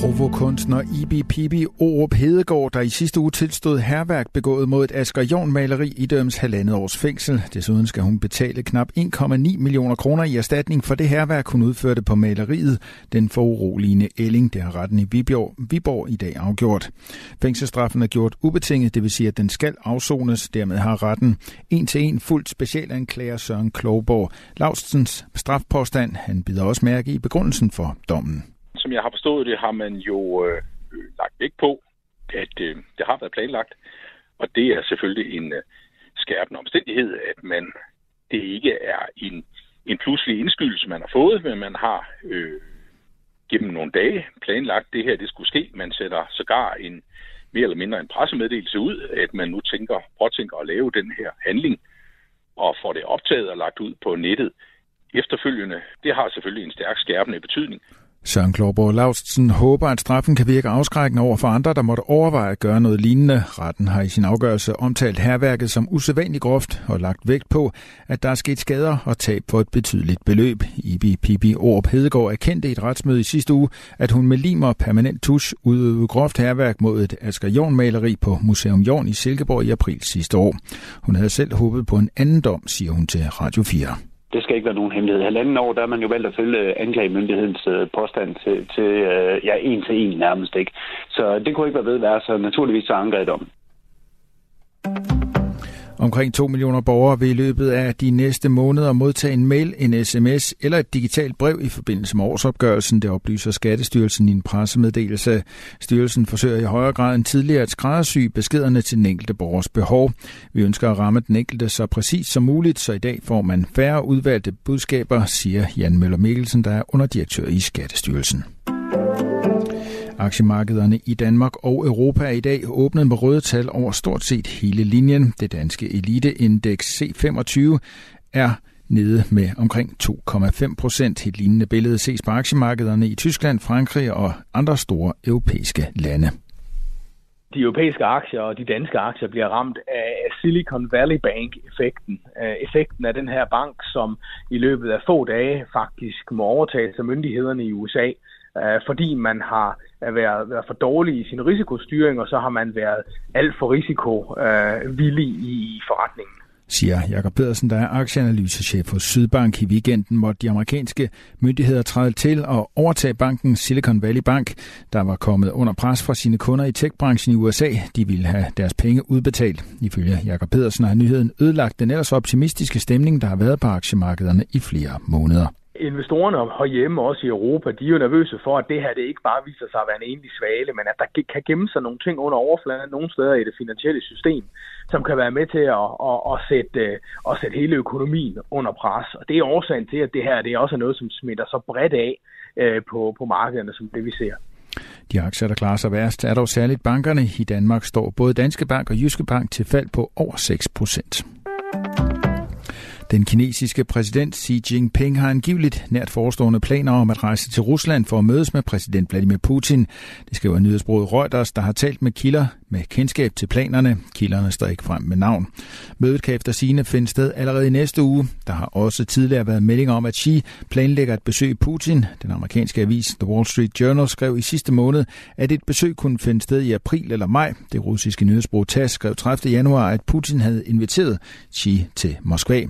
Provokunstner Ibi Pibi Orup Hedegaard, der i sidste uge tilstod herværk begået mod et Asger Jorn maleri i døms halvandet års fængsel. Desuden skal hun betale knap 1,9 millioner kroner i erstatning for det herværk, hun udførte på maleriet. Den foruroligende Elling, der har retten i Viborg, Viborg i dag afgjort. Fængselsstraffen er gjort ubetinget, det vil sige, at den skal afsones. Dermed har retten en til en fuldt specialanklager Søren Klogborg. Laustens strafpåstand, han bider også mærke i begrundelsen for dommen som jeg har forstået det, har man jo øh, lagt vægt på, at øh, det har været planlagt. Og det er selvfølgelig en øh, skærpende omstændighed, at man det ikke er en, en pludselig indskydelse, man har fået, men man har øh, gennem nogle dage planlagt, det her det skulle ske. Man sætter sågar en mere eller mindre en pressemeddelelse ud, at man nu tænker, påtænker at lave den her handling, og får det optaget og lagt ud på nettet efterfølgende. Det har selvfølgelig en stærk skærpende betydning. Søren Klorborg Laustsen håber, at straffen kan virke afskrækkende over for andre, der måtte overveje at gøre noget lignende. Retten har i sin afgørelse omtalt herværket som usædvanligt groft og lagt vægt på, at der er sket skader og tab for et betydeligt beløb. Ibi Pibi Orp Hedegaard erkendte i et retsmøde i sidste uge, at hun med lim og permanent tusch udøvede groft herværk mod et Asger Jorn-maleri på Museum Jorn i Silkeborg i april sidste år. Hun havde selv håbet på en anden dom, siger hun til Radio 4 det skal ikke være nogen hemmelighed. Halvanden år, der er man jo valgt at følge anklagemyndighedens øh, påstand til, til øh, ja, en til en nærmest ikke. Så det kunne ikke være ved at være, så naturligvis så angreb om. Omkring 2 millioner borgere vil i løbet af de næste måneder modtage en mail, en sms eller et digitalt brev i forbindelse med årsopgørelsen. Det oplyser Skattestyrelsen i en pressemeddelelse. Styrelsen forsøger i højere grad end tidligere at skræddersy beskederne til den enkelte borgers behov. Vi ønsker at ramme den enkelte så præcis som muligt, så i dag får man færre udvalgte budskaber, siger Jan Møller Mikkelsen, der er underdirektør i Skattestyrelsen. Aktiemarkederne i Danmark og Europa er i dag åbnet med røde tal over stort set hele linjen. Det danske eliteindeks C25 er nede med omkring 2,5 procent. Et lignende billede ses på aktiemarkederne i Tyskland, Frankrig og andre store europæiske lande. De europæiske aktier og de danske aktier bliver ramt af Silicon Valley Bank-effekten. Øh, effekten af den her bank, som i løbet af få dage faktisk må overtages af myndighederne i USA – øh, fordi man har øh, været, været for dårlig i sin risikostyring, og så har man været alt for risikovillig øh, i forretningen siger Jakob Pedersen, der er aktieanalysechef hos Sydbank. I weekenden måtte de amerikanske myndigheder træde til og overtage banken Silicon Valley Bank, der var kommet under pres fra sine kunder i techbranchen i USA. De ville have deres penge udbetalt. Ifølge Jakob Pedersen har nyheden ødelagt den ellers optimistiske stemning, der har været på aktiemarkederne i flere måneder. Investorerne herhjemme, også i Europa, de er jo nervøse for, at det her det ikke bare viser sig at være en enlig svale, men at der kan gemme sig nogle ting under overfladen nogle steder i det finansielle system, som kan være med til at, at, at, sætte, øh, at sætte hele økonomien under pres. Og det er årsagen til, at det her det er også noget, som smitter så bredt af øh, på, på markederne, som det vi ser. De aktier, der klarer sig værst, er dog særligt bankerne. I Danmark står både Danske Bank og Jyske Bank til fald på over 6 procent. Den kinesiske præsident Xi Jinping har angiveligt nært forestående planer om at rejse til Rusland for at mødes med præsident Vladimir Putin. Det skriver nyhedsbruget Reuters, der har talt med kilder med kendskab til planerne. Kilderne står ikke frem med navn. Mødet kan efter sine finde sted allerede i næste uge. Der har også tidligere været meldinger om, at Xi planlægger at besøge Putin. Den amerikanske avis The Wall Street Journal skrev i sidste måned, at et besøg kunne finde sted i april eller maj. Det russiske nyhedsbrug TASS skrev 30. januar, at Putin havde inviteret Xi til Moskva.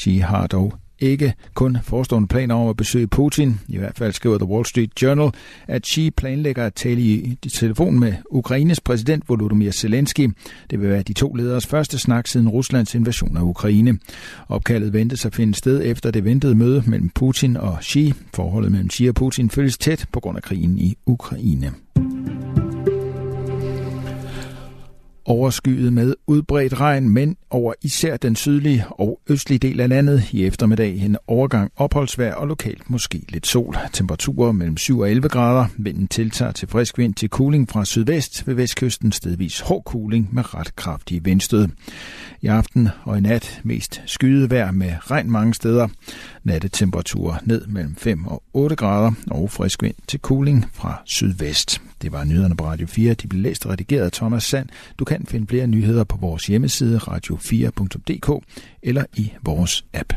Xi har dog ikke kun forestående planer om at besøge Putin. I hvert fald skriver The Wall Street Journal, at Xi planlægger at tale i telefon med Ukraines præsident Volodymyr Zelensky. Det vil være de to lederes første snak siden Ruslands invasion af Ukraine. Opkaldet ventes at finde sted efter det ventede møde mellem Putin og Xi. Forholdet mellem Xi og Putin følges tæt på grund af krigen i Ukraine. Overskyet med udbredt regn, men over især den sydlige og østlige del af landet i eftermiddag en overgang opholdsvær og lokalt måske lidt sol. Temperaturer mellem 7 og 11 grader. Vinden tiltager til frisk vind til kuling fra sydvest ved vestkysten stedvis hård kuling med ret kraftige vindstød. I aften og i nat mest skyet vejr med regn mange steder. Nattetemperaturer ned mellem 5 og 8 grader og frisk vind til kuling fra sydvest. Det var nyhederne på Radio 4. De blev læst og redigeret af Thomas Sand. Du kan finde flere nyheder på vores hjemmeside radio4.dk eller i vores app.